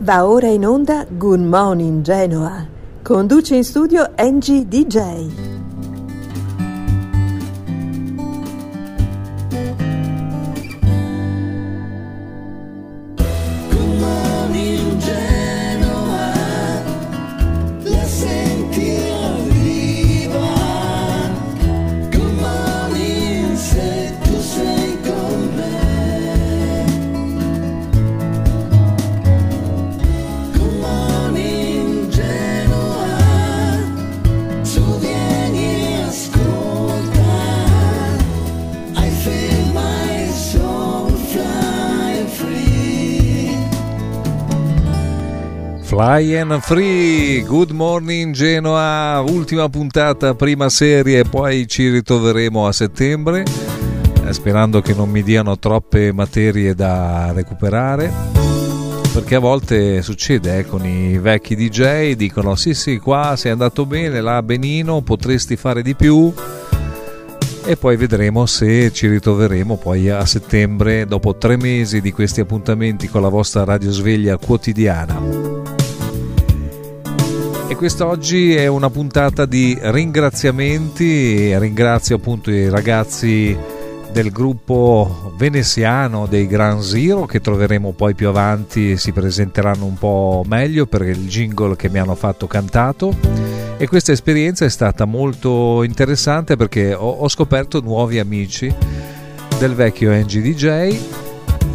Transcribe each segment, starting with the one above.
Va ora in onda Good Morning Genoa. Conduce in studio Angie DJ. Fly and Free, Good Morning Genoa, ultima puntata, prima serie, poi ci ritroveremo a settembre, eh, sperando che non mi diano troppe materie da recuperare, perché a volte succede eh, con i vecchi DJ, dicono sì sì qua sei andato bene, là benino, potresti fare di più e poi vedremo se ci ritroveremo poi a settembre dopo tre mesi di questi appuntamenti con la vostra radiosveglia quotidiana. E quest'oggi è una puntata di ringraziamenti, ringrazio appunto i ragazzi del gruppo veneziano dei Gran Zero che troveremo poi più avanti si presenteranno un po' meglio per il jingle che mi hanno fatto cantato. E questa esperienza è stata molto interessante perché ho, ho scoperto nuovi amici del vecchio NG DJ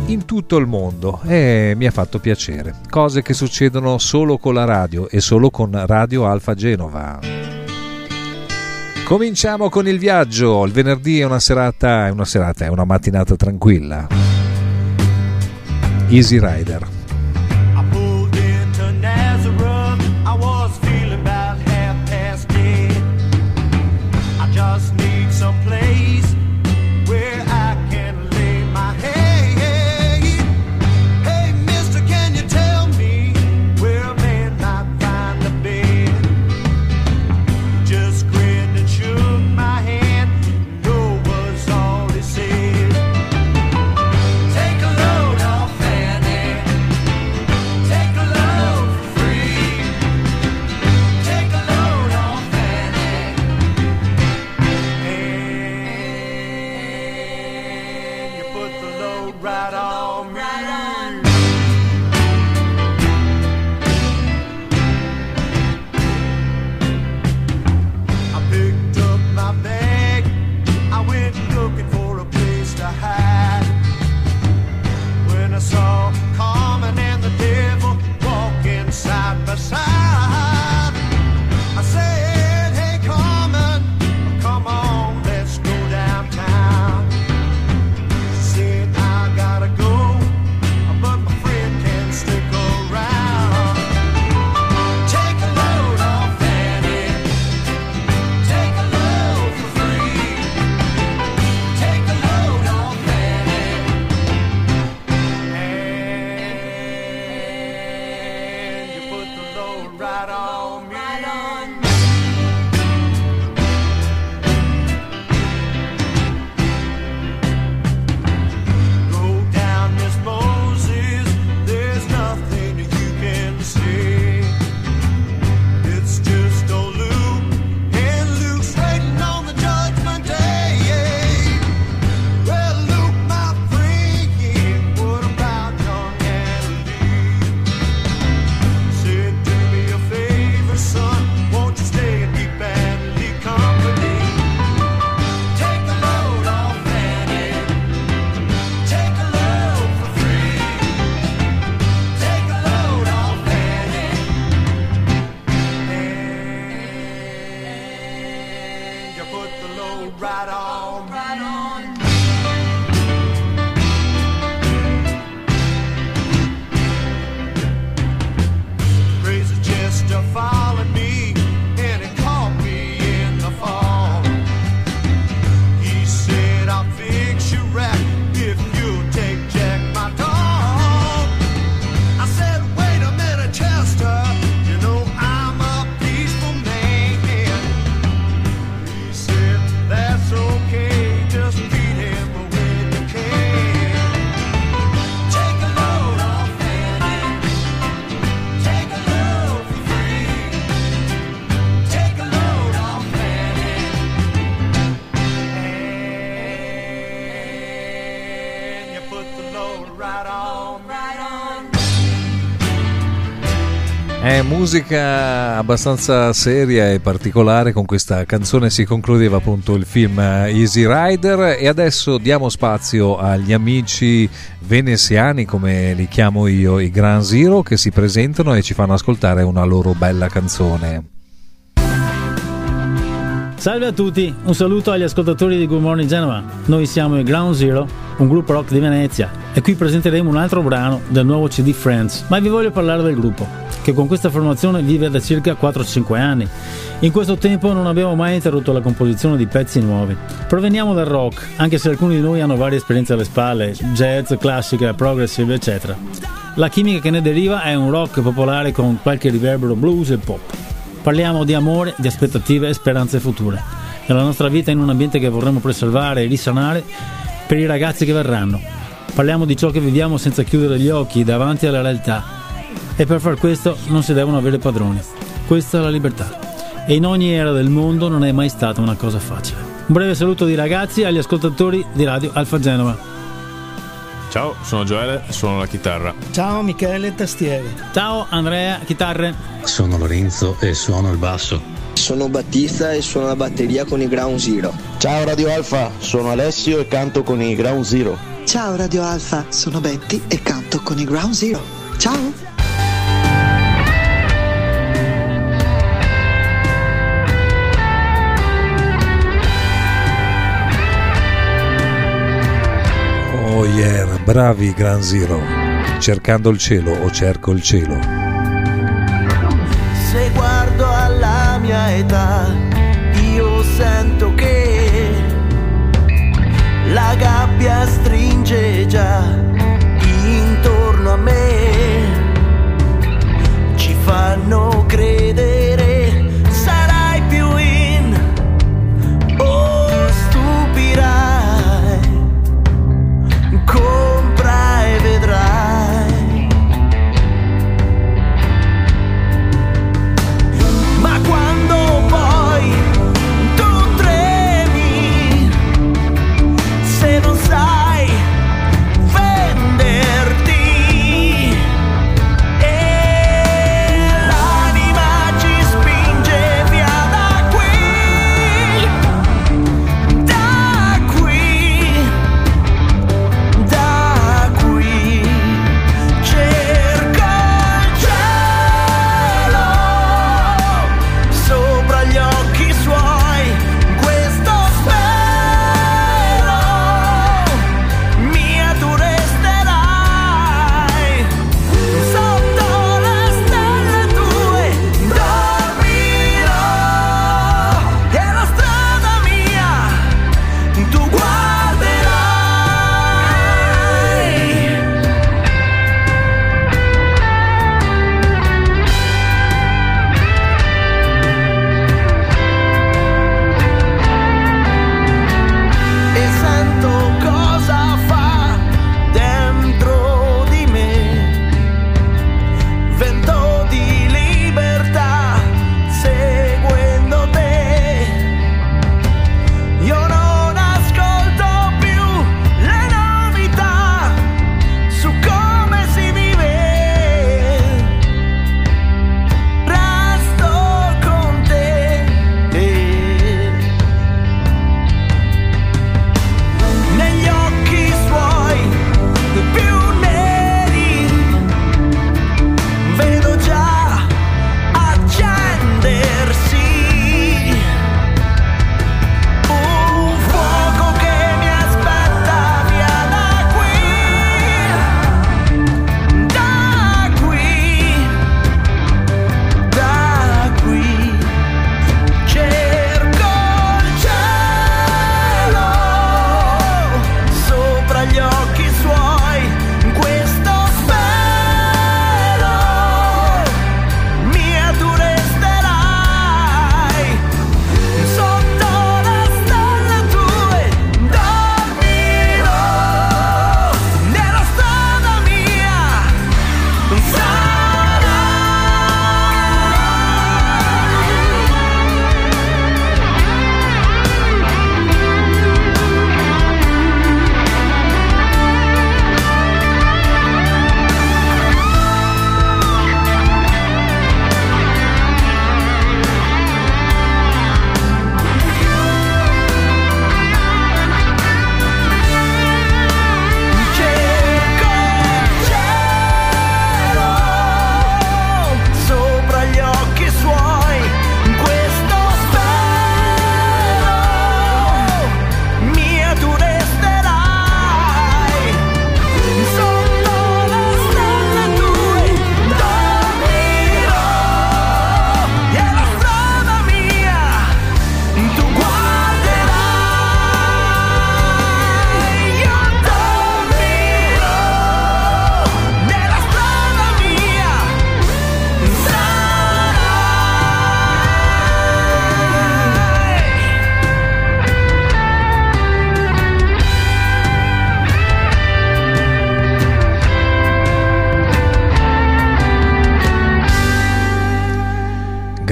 in tutto il mondo e mi ha fatto piacere. Cose che succedono solo con la radio e solo con Radio Alfa Genova. Cominciamo con il viaggio. Il venerdì è una serata, è una serata, è una mattinata tranquilla. Easy Rider. Musica abbastanza seria e particolare, con questa canzone si concludeva appunto il film Easy Rider e adesso diamo spazio agli amici veneziani come li chiamo io, i Gran Zero che si presentano e ci fanno ascoltare una loro bella canzone. Salve a tutti, un saluto agli ascoltatori di Good Morning Genova. Noi siamo i Ground Zero, un gruppo rock di Venezia e qui presenteremo un altro brano del nuovo CD Friends, ma vi voglio parlare del gruppo che con questa formazione vive da circa 4-5 anni. In questo tempo non abbiamo mai interrotto la composizione di pezzi nuovi. Proveniamo dal rock, anche se alcuni di noi hanno varie esperienze alle spalle, jazz, classica, progressive, eccetera. La chimica che ne deriva è un rock popolare con qualche riverbero blues e pop. Parliamo di amore, di aspettative e speranze future. Della nostra vita in un ambiente che vorremmo preservare e risanare per i ragazzi che verranno. Parliamo di ciò che viviamo senza chiudere gli occhi davanti alla realtà e per far questo non si devono avere padroni. Questa è la libertà. E in ogni era del mondo non è mai stata una cosa facile. Un breve saluto di ragazzi agli ascoltatori di Radio Alfa Genova. Ciao, sono Gioele e suono la chitarra. Ciao Michele Tastiere. Ciao Andrea, chitarre. Sono Lorenzo e suono il basso. Sono Battista e suono la batteria con i Ground Zero. Ciao Radio Alfa, sono Alessio e canto con i Ground Zero. Ciao Radio Alfa, sono Betty e canto con i Ground Zero. Ciao! Oh yeah, bravi Gran Zero. Cercando il cielo o cerco il cielo. Se guardo alla mia età, io sento che la gabbia stringe già intorno a me. Ci fanno credere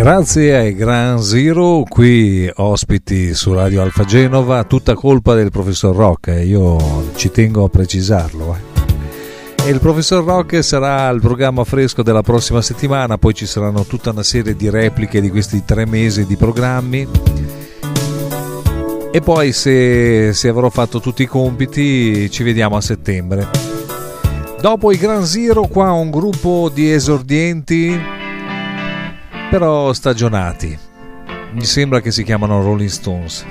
Grazie ai Gran Zero, qui ospiti su Radio Alfa Genova, tutta colpa del professor Rock, eh, io ci tengo a precisarlo. Eh. E il professor Rock sarà il programma fresco della prossima settimana, poi ci saranno tutta una serie di repliche di questi tre mesi di programmi. E poi se, se avrò fatto tutti i compiti ci vediamo a settembre. Dopo i Gran Zero qua un gruppo di esordienti però stagionati. Mi sembra che si chiamano Rolling Stones.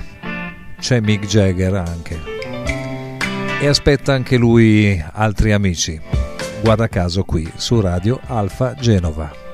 C'è Mick Jagger anche. E aspetta anche lui altri amici. Guarda caso qui su Radio Alfa Genova.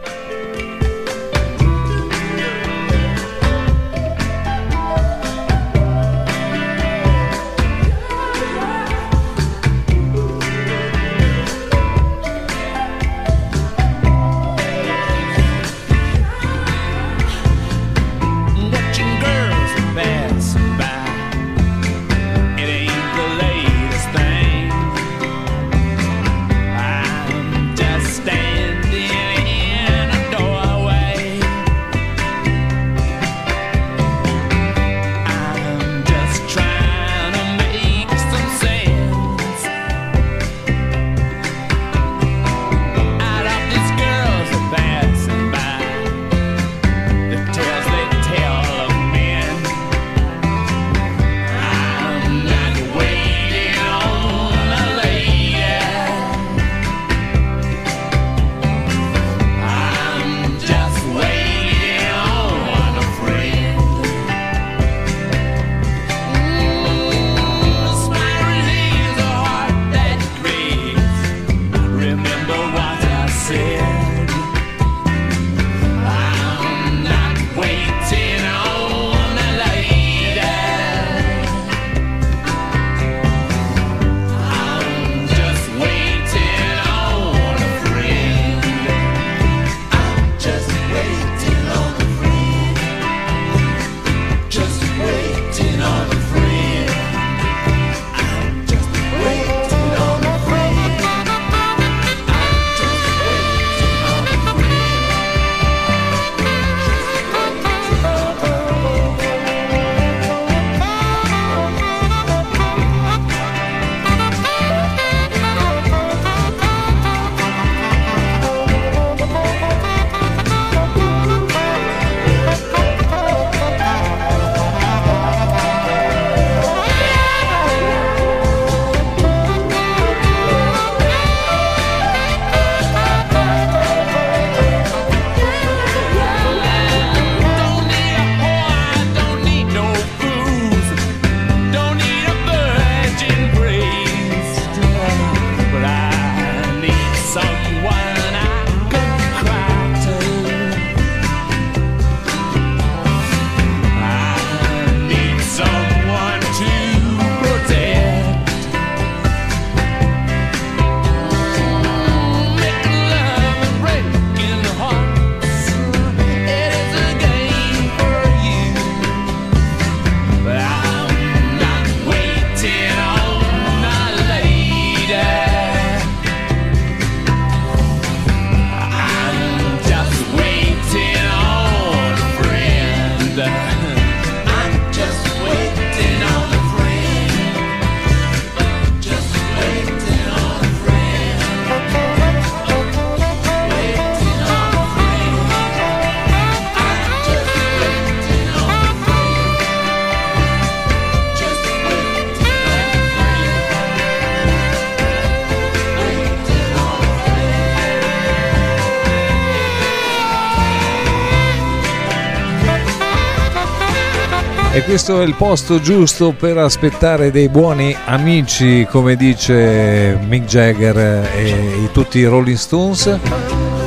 Questo è il posto giusto per aspettare dei buoni amici, come dice Mick Jagger e tutti i Rolling Stones.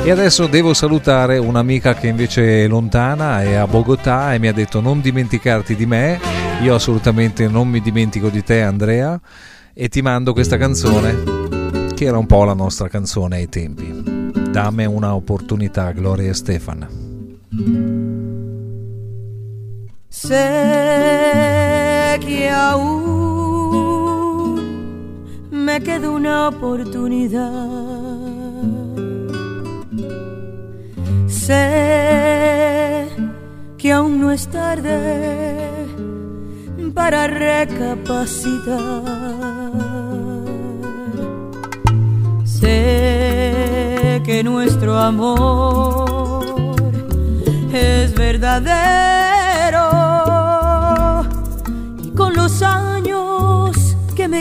E adesso devo salutare un'amica che invece è lontana, è a Bogotà e mi ha detto non dimenticarti di me. Io assolutamente non mi dimentico di te Andrea e ti mando questa canzone che era un po' la nostra canzone ai tempi. Dammi una opportunità, Gloria Stefan. Sé que aún me queda una oportunidad. Sé no es tarde para recapacitar. Sé que nuestro amor es verdadero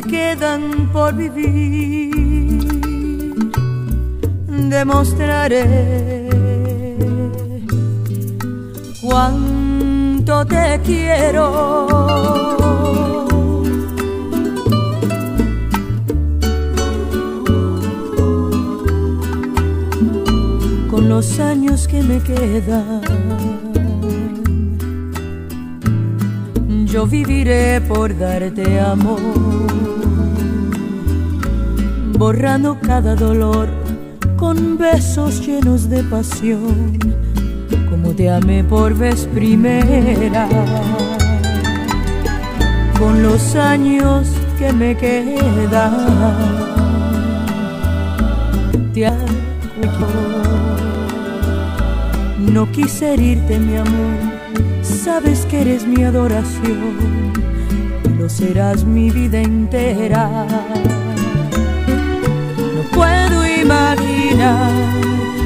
quedan por vivir demostraré cuánto te quiero. Con los años que me quedan, yo viviré por darte amor, borrando cada dolor con besos llenos de pasión, como te amé por vez primera. Con los años que me quedan, te No quise herirte, mi amor, sabes que eres mi adoración y lo serás mi vida entera puedo imaginar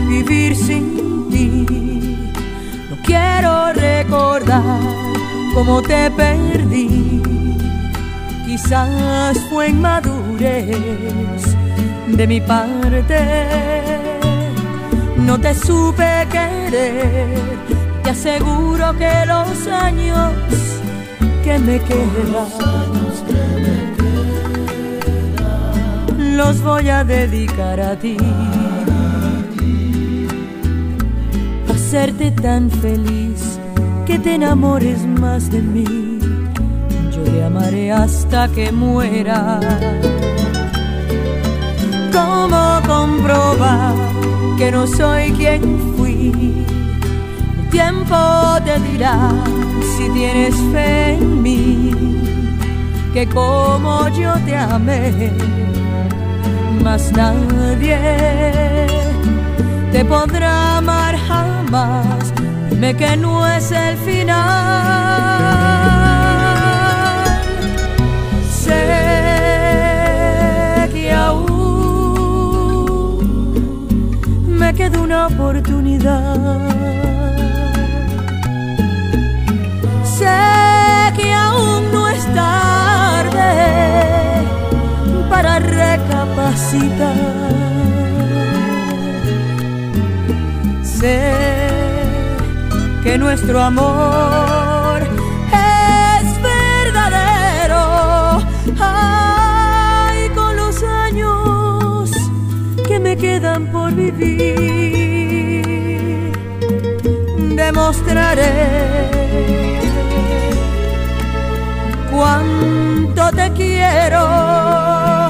vivir sin ti. No quiero recordar cómo te perdí. Quizás fue inmadurez de mi parte. No te supe querer. Te aseguro que los años que me quedan los voy a dedicar a ti. Hacerte tan feliz que te enamores más de mí. Yo te amaré hasta que muera. ¿Cómo comprobar que no soy quien fui? Tiempo te dirá si tienes fe en mí, que como yo te amé más nadie te podrá amar jamás. Dime que no es el final. Sé que aún me queda una oportunidad. Sé que nuestro amor es verdadero. Ay, con los años que me quedan por vivir, demostraré cuánto te quiero.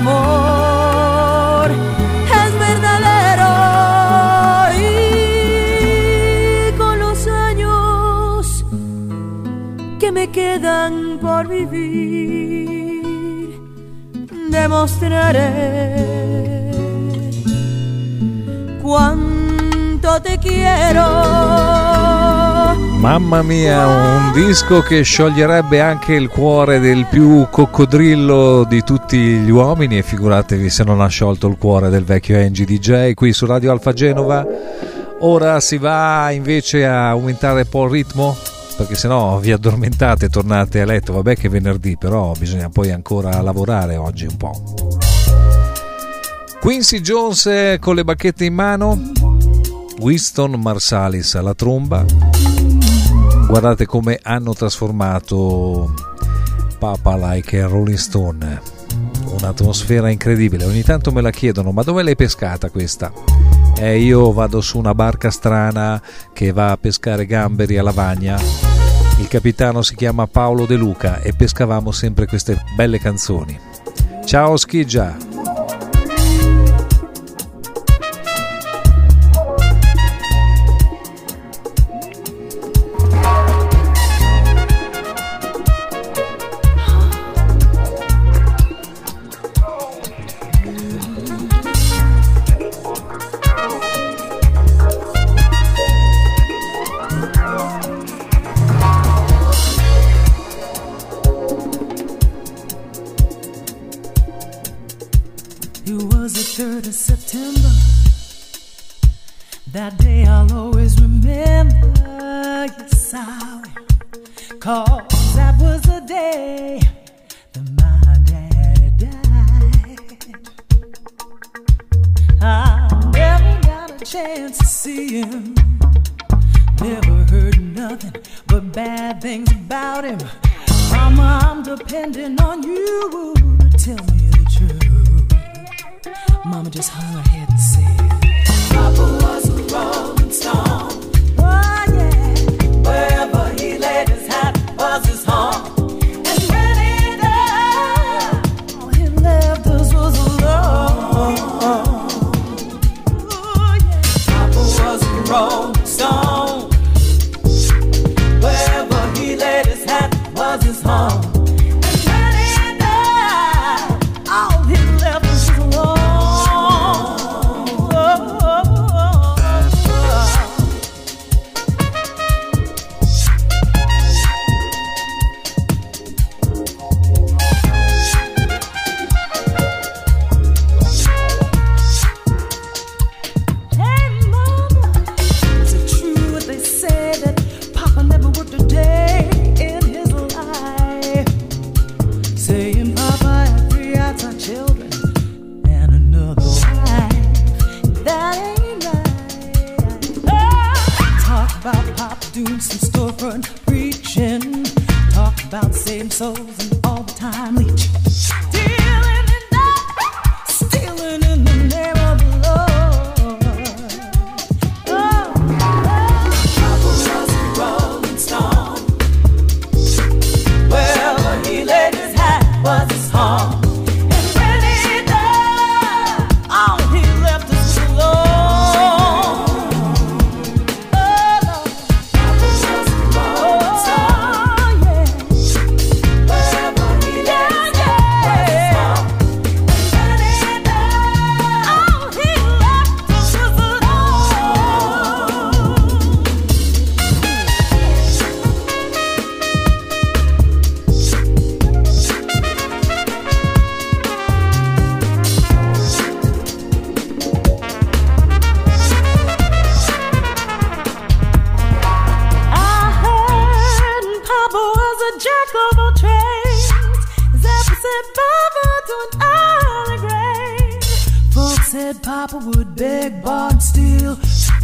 Amor es verdadero y con los años que me quedan por vivir demostraré cuánto te quiero. Mamma mia, un disco che scioglierebbe anche il cuore del più coccodrillo di tutti gli uomini e figuratevi se non ha sciolto il cuore del vecchio Angie DJ qui su Radio Alfa Genova. Ora si va invece a aumentare un po' il ritmo perché sennò vi addormentate e tornate a letto. Vabbè che è venerdì, però bisogna poi ancora lavorare oggi un po'. Quincy Jones con le bacchette in mano, Winston Marsalis alla tromba guardate come hanno trasformato Papa Like Rolling Stone. Un'atmosfera incredibile. Ogni tanto me la chiedono ma dove l'hai pescata questa? Eh, io vado su una barca strana che va a pescare gamberi a Lavagna. Il capitano si chiama Paolo De Luca e pescavamo sempre queste belle canzoni. Ciao Schiggia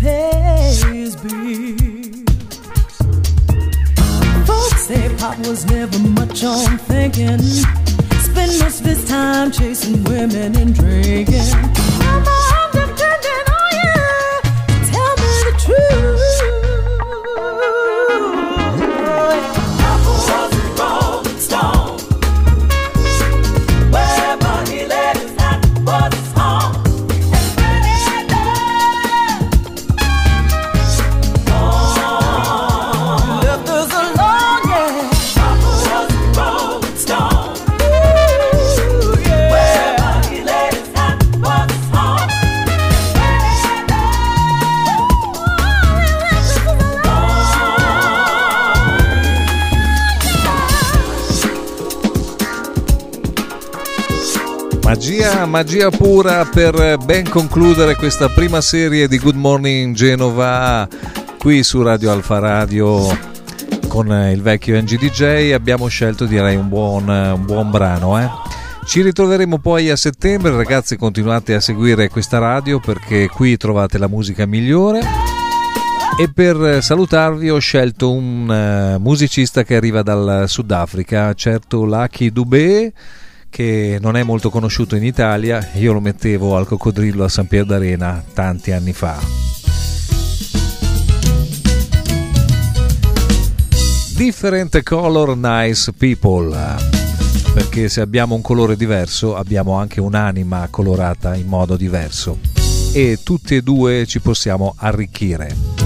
pays bills. Folks say Pop was never much on thinking. Spent most of his time chasing women and drinking. magia pura per ben concludere questa prima serie di Good Morning Genova qui su Radio Alfa Radio con il vecchio NGDJ abbiamo scelto direi un buon, un buon brano eh? Ci ritroveremo poi a settembre, ragazzi continuate a seguire questa radio perché qui trovate la musica migliore. E per salutarvi ho scelto un eh, musicista che arriva dal Sudafrica, certo Lucky Dubé che non è molto conosciuto in Italia, io lo mettevo al coccodrillo a San Pier d'Arena tanti anni fa. Different color nice people, perché se abbiamo un colore diverso abbiamo anche un'anima colorata in modo diverso e tutti e due ci possiamo arricchire.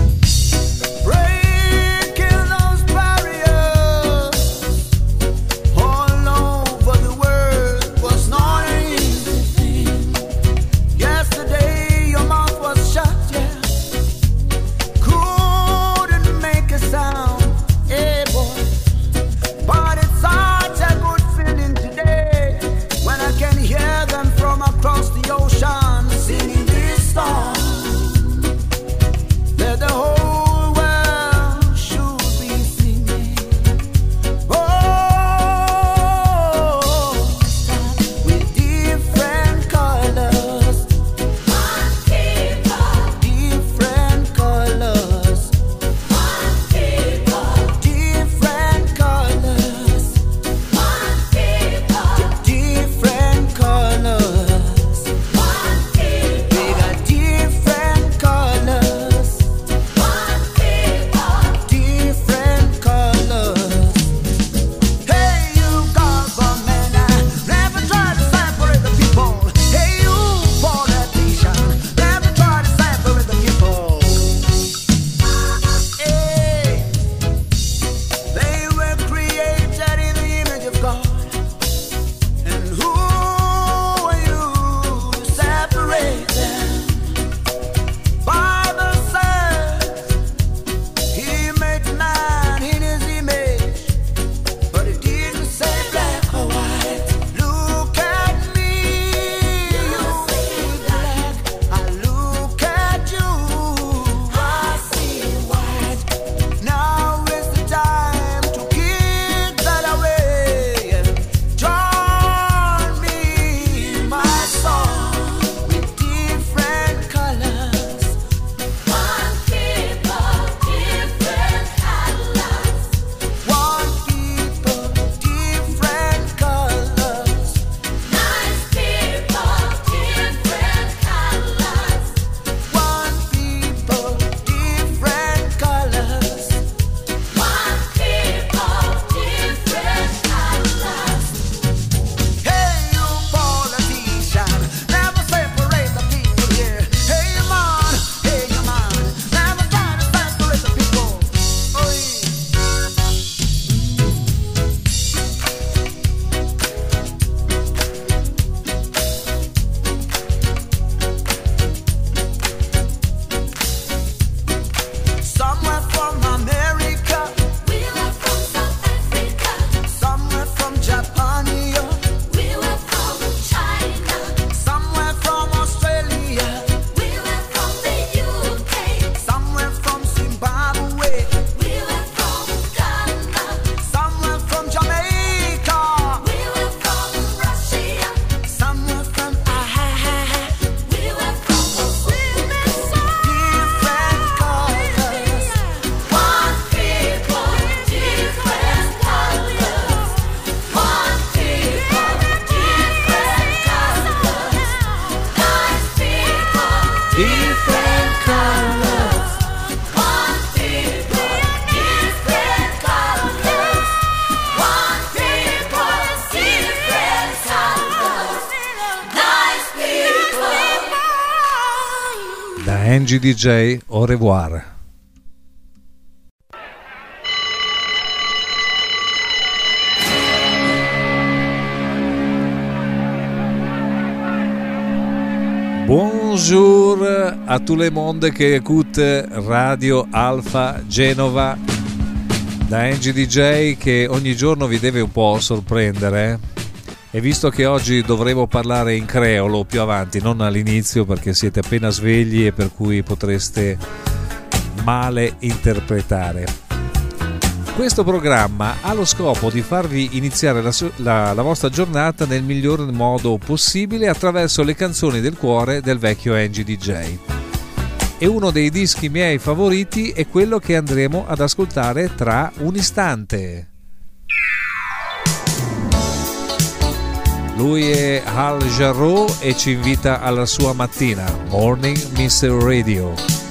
amici DJ, au revoir. Bonjour a tout le monde qui écoute Radio Alfa Genova da Angie DJ che ogni giorno vi deve un po' sorprendere eh. E visto che oggi dovremo parlare in creolo più avanti, non all'inizio perché siete appena svegli e per cui potreste male interpretare. Questo programma ha lo scopo di farvi iniziare la, la, la vostra giornata nel miglior modo possibile attraverso le canzoni del cuore del vecchio Angie DJ e uno dei dischi miei favoriti è quello che andremo ad ascoltare tra un istante. Lui è Hal Jarreau e ci invita alla sua mattina, Morning Mr. Radio.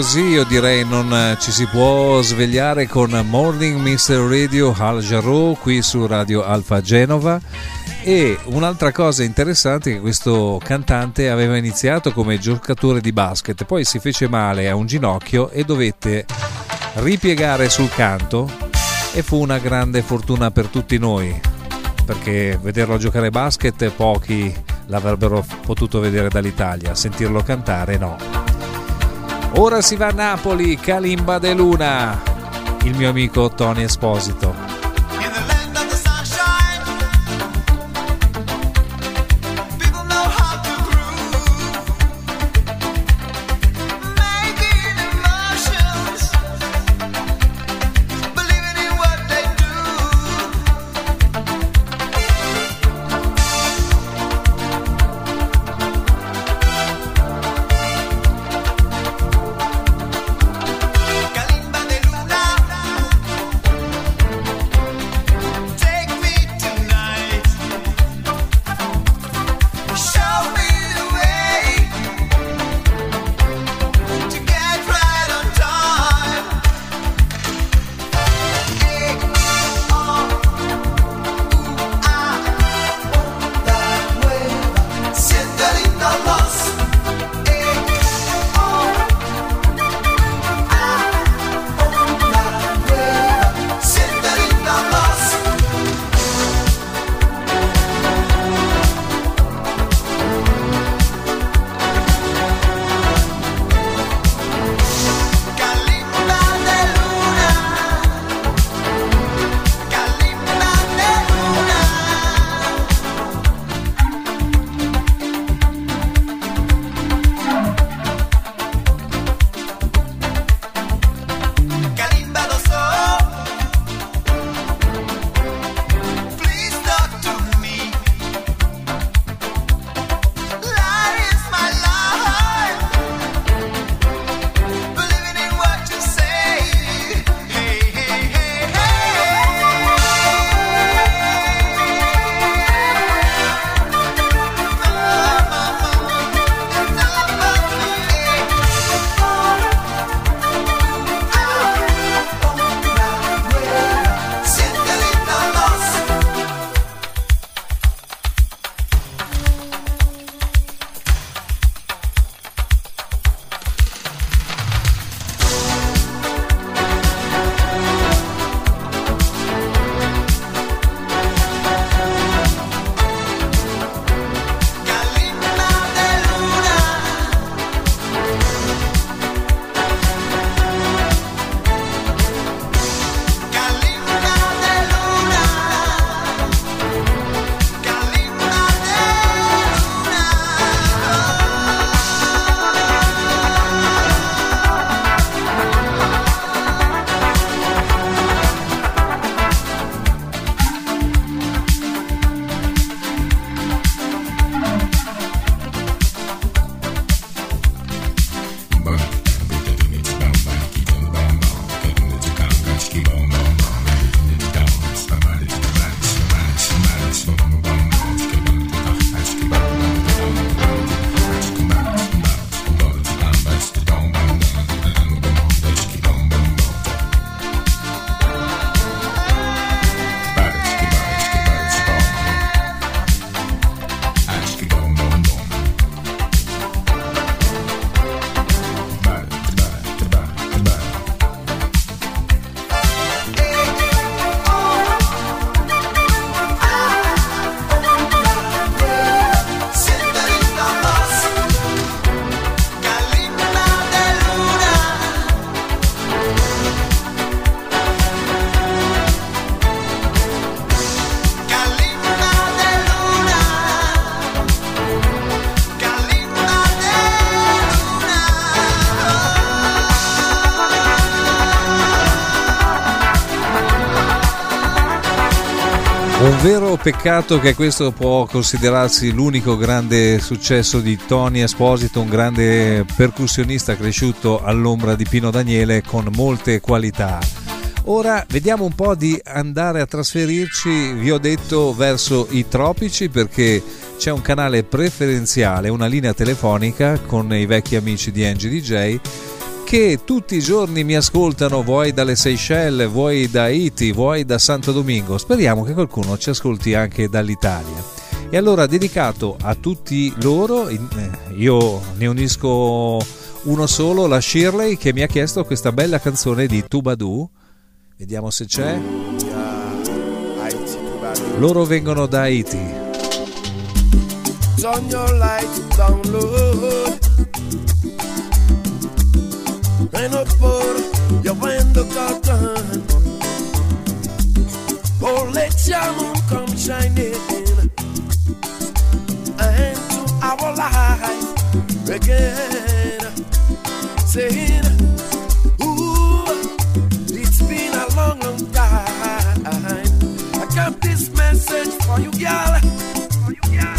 Così io direi non ci si può svegliare con Morning Mr. Radio Al Jarreau qui su Radio Alfa Genova e un'altra cosa interessante è che questo cantante aveva iniziato come giocatore di basket, poi si fece male a un ginocchio e dovette ripiegare sul canto e fu una grande fortuna per tutti noi perché vederlo giocare basket pochi l'avrebbero potuto vedere dall'Italia, sentirlo cantare no. Ora si va a Napoli, Kalimba de Luna, il mio amico Tony Esposito. Peccato che questo può considerarsi l'unico grande successo di Tony Esposito, un grande percussionista cresciuto all'ombra di Pino Daniele con molte qualità. Ora vediamo un po' di andare a trasferirci, vi ho detto, verso i tropici perché c'è un canale preferenziale, una linea telefonica con i vecchi amici di Angie DJ che tutti i giorni mi ascoltano, vuoi dalle Seychelles, vuoi da Haiti, vuoi da Santo Domingo. Speriamo che qualcuno ci ascolti anche dall'Italia. E allora, dedicato a tutti loro, eh, io ne unisco uno solo, la Shirley, che mi ha chiesto questa bella canzone di Tubadoo. Vediamo se c'è. Loro vengono da Haiti. Turn your light download and for your window curtain. Oh, let your moon come shining into our life again. Saying, Ooh, it's been a long, long time. I got this message for you, girl. For you, girl.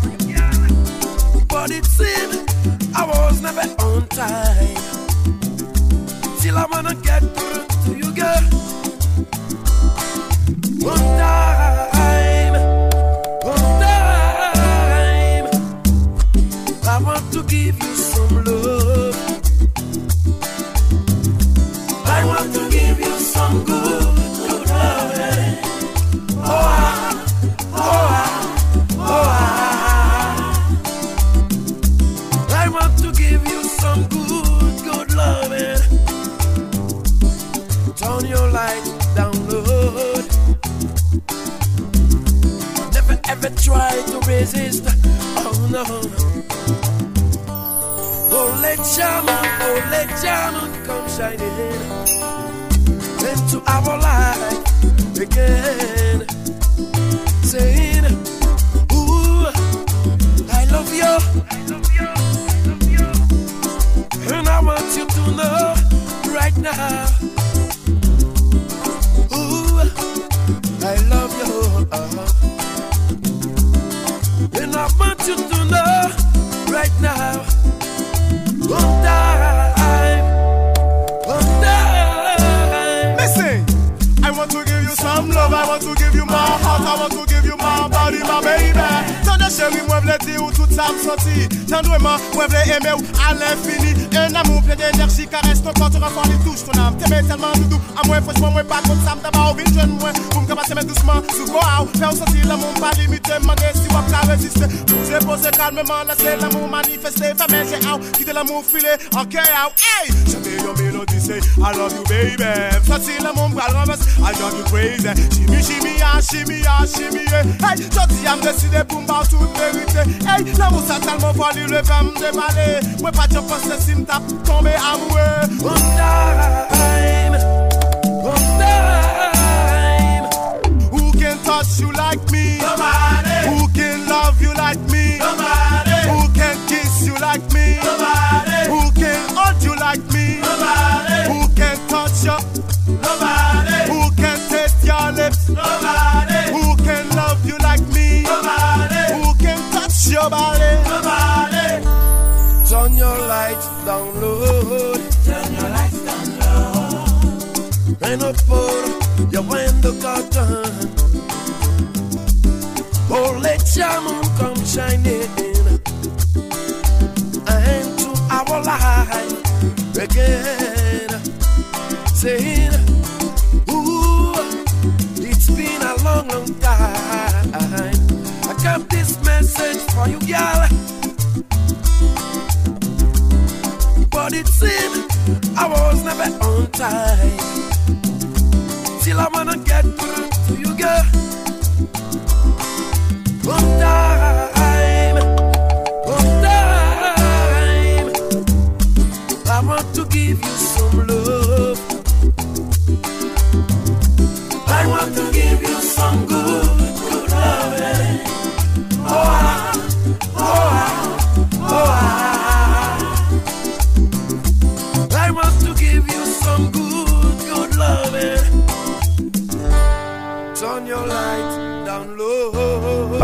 For you, girl. But it seemed I was never on time. Still, I wanna get through to you, girl. One time, Turn your light down low. Never ever try to resist. Oh no. Oh let Shaman, oh let Shaman come shining into our life again. Saying, Ooh, I love you. I love you. I love you. And I want you to know right now. I want you to know right now. One time, one time. Listen, I want to give you some love, I want to give you my heart, I want to give you my body, my baby. Tande chéri, mwen vle di ou tout ça me sentit. Tendrement, moi je aimer à l'infini. Un amour plein d'énergie caresse ton corps, tu renforces les touches, ton âme. T'aimes tellement doudou, à moi franchement, moi pas comme ça, me tabac au vide, jeune moi. Pour me passer doucement, sous quoi, faire sentir l'amour pas limité, manquer si on la résister. J'ai posé calmement, laisser l'amour manifester, faire mes out, quitter l'amour filé, ok out, hey! J'avais une mélodie, c'est I love you baby. Sentir l'amour, bras le renverse, I love you crazy. Chimie, chimie, ah, chimie, ah, chimie, eh. hey! J'en dis à me décider pour me battre toute vérité, hey! L'amour ça tellement folie, le fait m'déballer Moi pas de penser si m'tap tomber amoureux One time, one time. Who can touch you like me? Nobody. Who can love you like me? Nobody. Who can kiss you like me? Nobody. Who can hold you like me? Nobody. Who can touch you? Nobody. Who can taste your lips? Nobody. Your? Nobody. Turn your lights down low. Turn your lights down low. And up for your window curtain. Oh, let your moon come shining into our life again. Saying, message for you, girl. But it seemed I was never on time. Still, I wanna get through to you, girl. Time,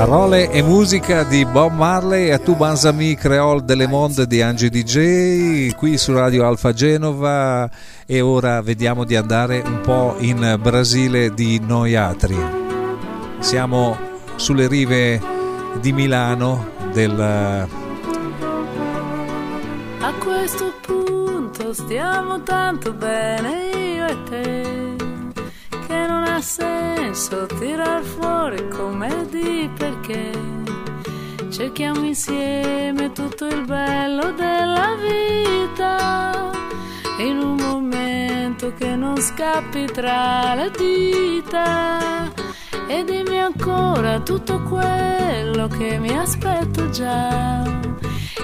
Parole e musica di Bob Marley a Tu Banzami Creole delle Monde di Angie DJ qui su Radio Alfa Genova e ora vediamo di andare un po' in Brasile di Noiatri. Siamo sulle rive di Milano del A questo punto stiamo tanto bene io e te senso tirar fuori commedi perché cerchiamo insieme tutto il bello della vita in un momento che non scappi tra le dita e dimmi ancora tutto quello che mi aspetto già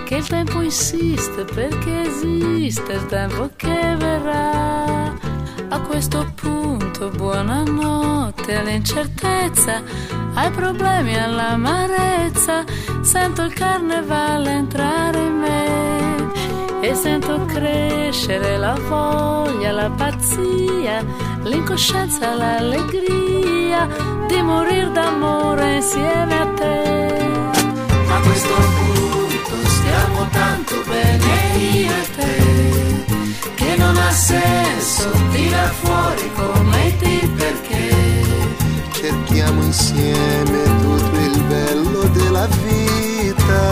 che il tempo insiste perché esiste il tempo che verrà. A questo punto buonanotte all'incertezza, ai problemi all'amarezza, sento il carnevale entrare in me e sento crescere la voglia, la pazzia, l'incoscienza, l'allegria di morir d'amore insieme a te. A questo punto stiamo tanto bene io e te ha senso tirar fuori come ti perché. Cerchiamo insieme tutto il bello della vita.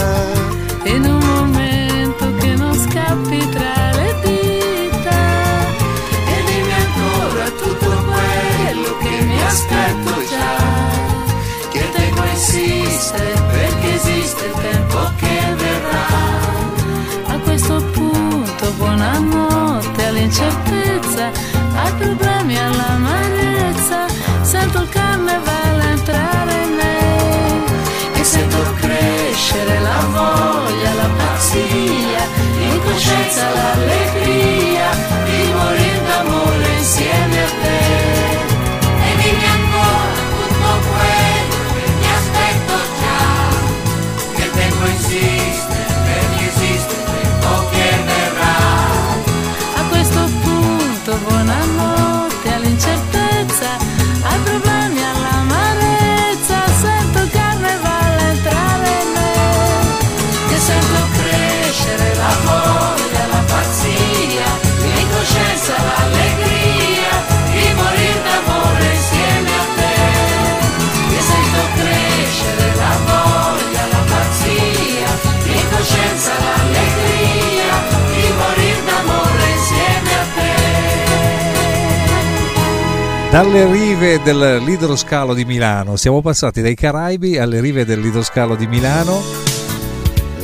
In un momento che non scappi tra le dita. E dimmi ancora tutto quello che mi aspetto già. Che il tempo insiste perché esiste il tempo che verrà all'incertezza ai problemi all'amarezza sento il carnevale entrare in me. E sento crescere la voglia la pazzia l'incoscienza l'allegria Dalle rive dell'idroscalo di Milano, siamo passati dai Caraibi alle rive dell'idroscalo di Milano.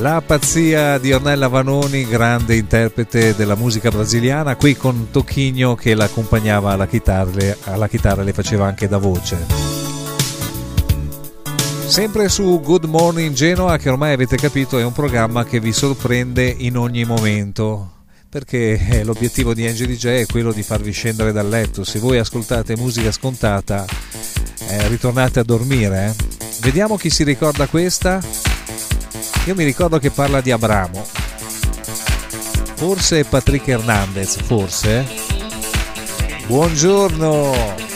La pazzia di Ornella Vanoni, grande interprete della musica brasiliana, qui con Tocchigno che l'accompagnava alla chitarra, alla chitarra le faceva anche da voce. Sempre su Good Morning Genoa, che ormai avete capito è un programma che vi sorprende in ogni momento perché eh, l'obiettivo di Angie DJ è quello di farvi scendere dal letto. Se voi ascoltate musica scontata, eh, ritornate a dormire. eh. Vediamo chi si ricorda questa. Io mi ricordo che parla di Abramo. Forse Patrick Hernandez, forse. Buongiorno.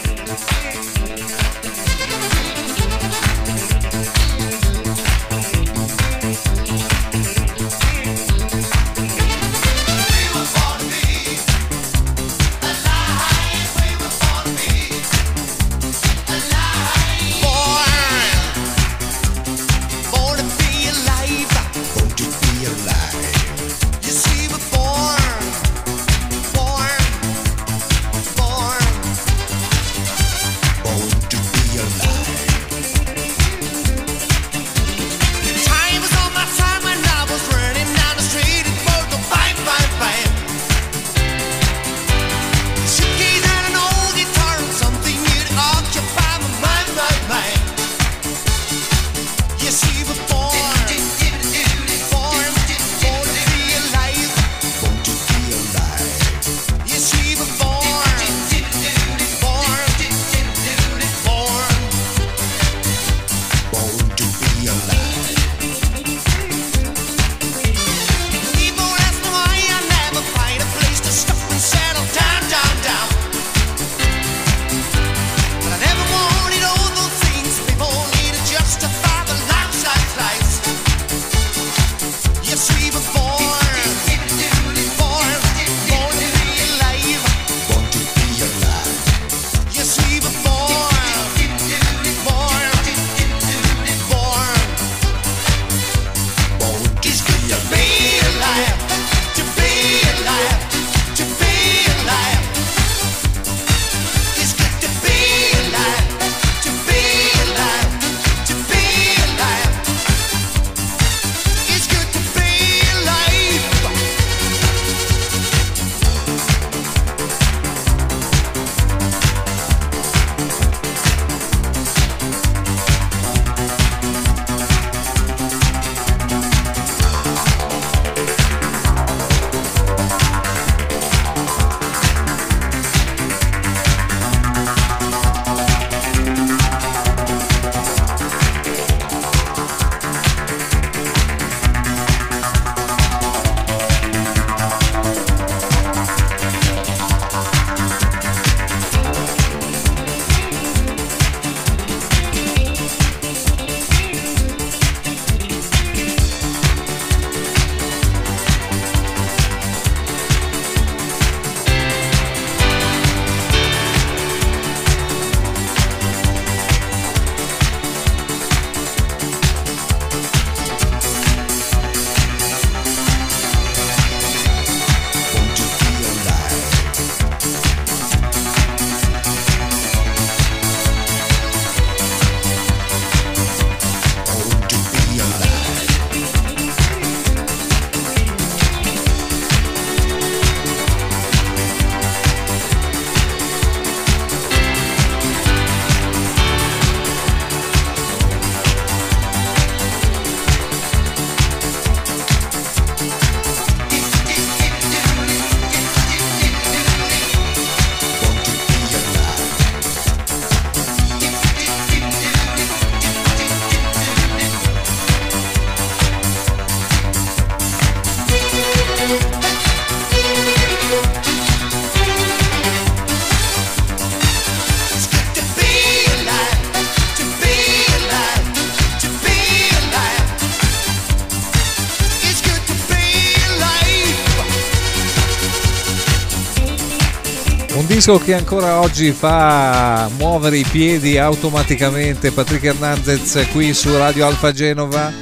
Disco che ancora oggi fa muovere i piedi automaticamente Patrick Hernandez qui su Radio Alfa Genova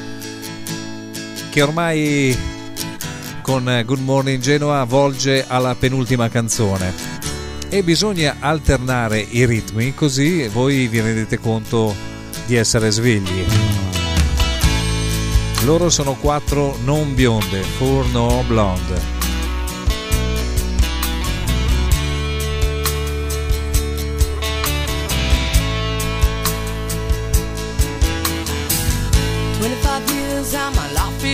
che ormai con Good Morning Genoa volge alla penultima canzone e bisogna alternare i ritmi così voi vi rendete conto di essere svegli. Loro sono quattro non bionde, four no blonde.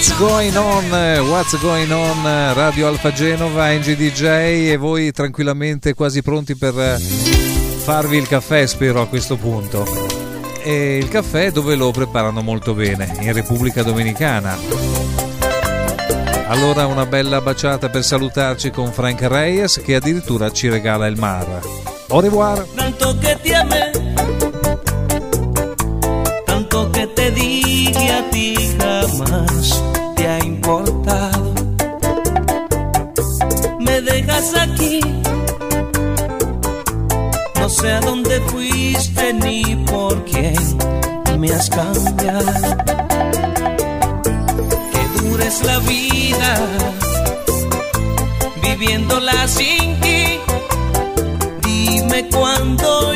What's going on? What's going on? Radio Alfa Genova, NGDJ e voi tranquillamente quasi pronti per eh, farvi il caffè, spero a questo punto. E il caffè dove lo preparano molto bene? In Repubblica Dominicana. Allora una bella baciata per salutarci con Frank Reyes che addirittura ci regala il mar. Au revoir! tanto que te amé, tanto que te di a ti jamás te ha importado. Me dejas aquí, no sé a dónde fuiste ni por quién me has cambiado. Que dura la vida, viviéndola sin ti. Dime cuándo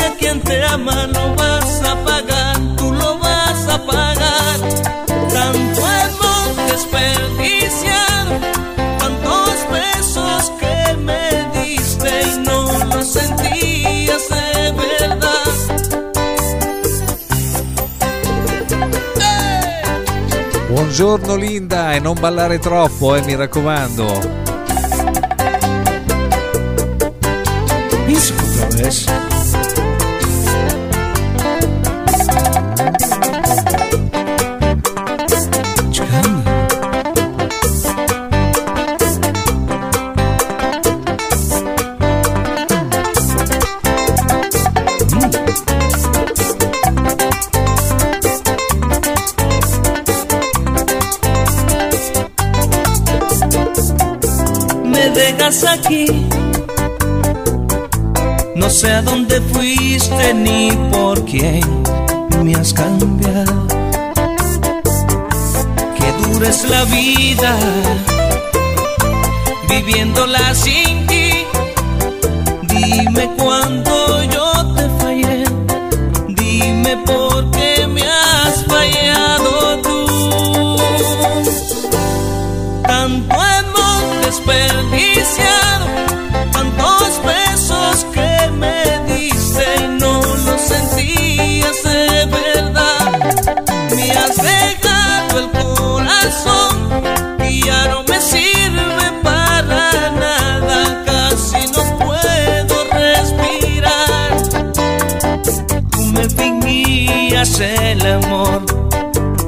hace a quien te ama. Lo vas a pagar, tú lo vas a pagar. Tanto amor desperdiciado, tantos besos que me diste y no lo sentías de verdad. Buongiorno Linda e non ballare troppo, eh, mi raccomando. Isso otra aquí. No sé a dónde fuiste ni por quién me has cambiado. Que dura es la vida viviéndola sin ti. Dime el amor.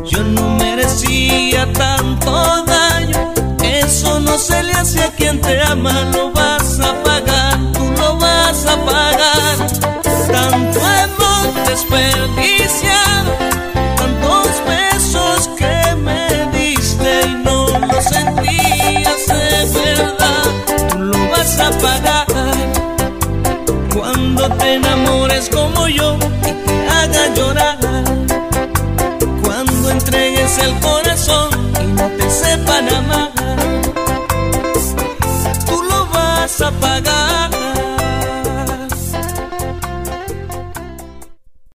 Yo no merecía tanto daño, eso no se le hace a quien te ama, lo vas a pagar, tú lo vas a pagar. Tanto amor desperdiciado, tantos besos que me diste y no lo sentías de verdad, tú lo vas a pagar. Cuando te enamores como yo y te haga llorar el corazón y no te sepan amar, tú lo vas a pagar.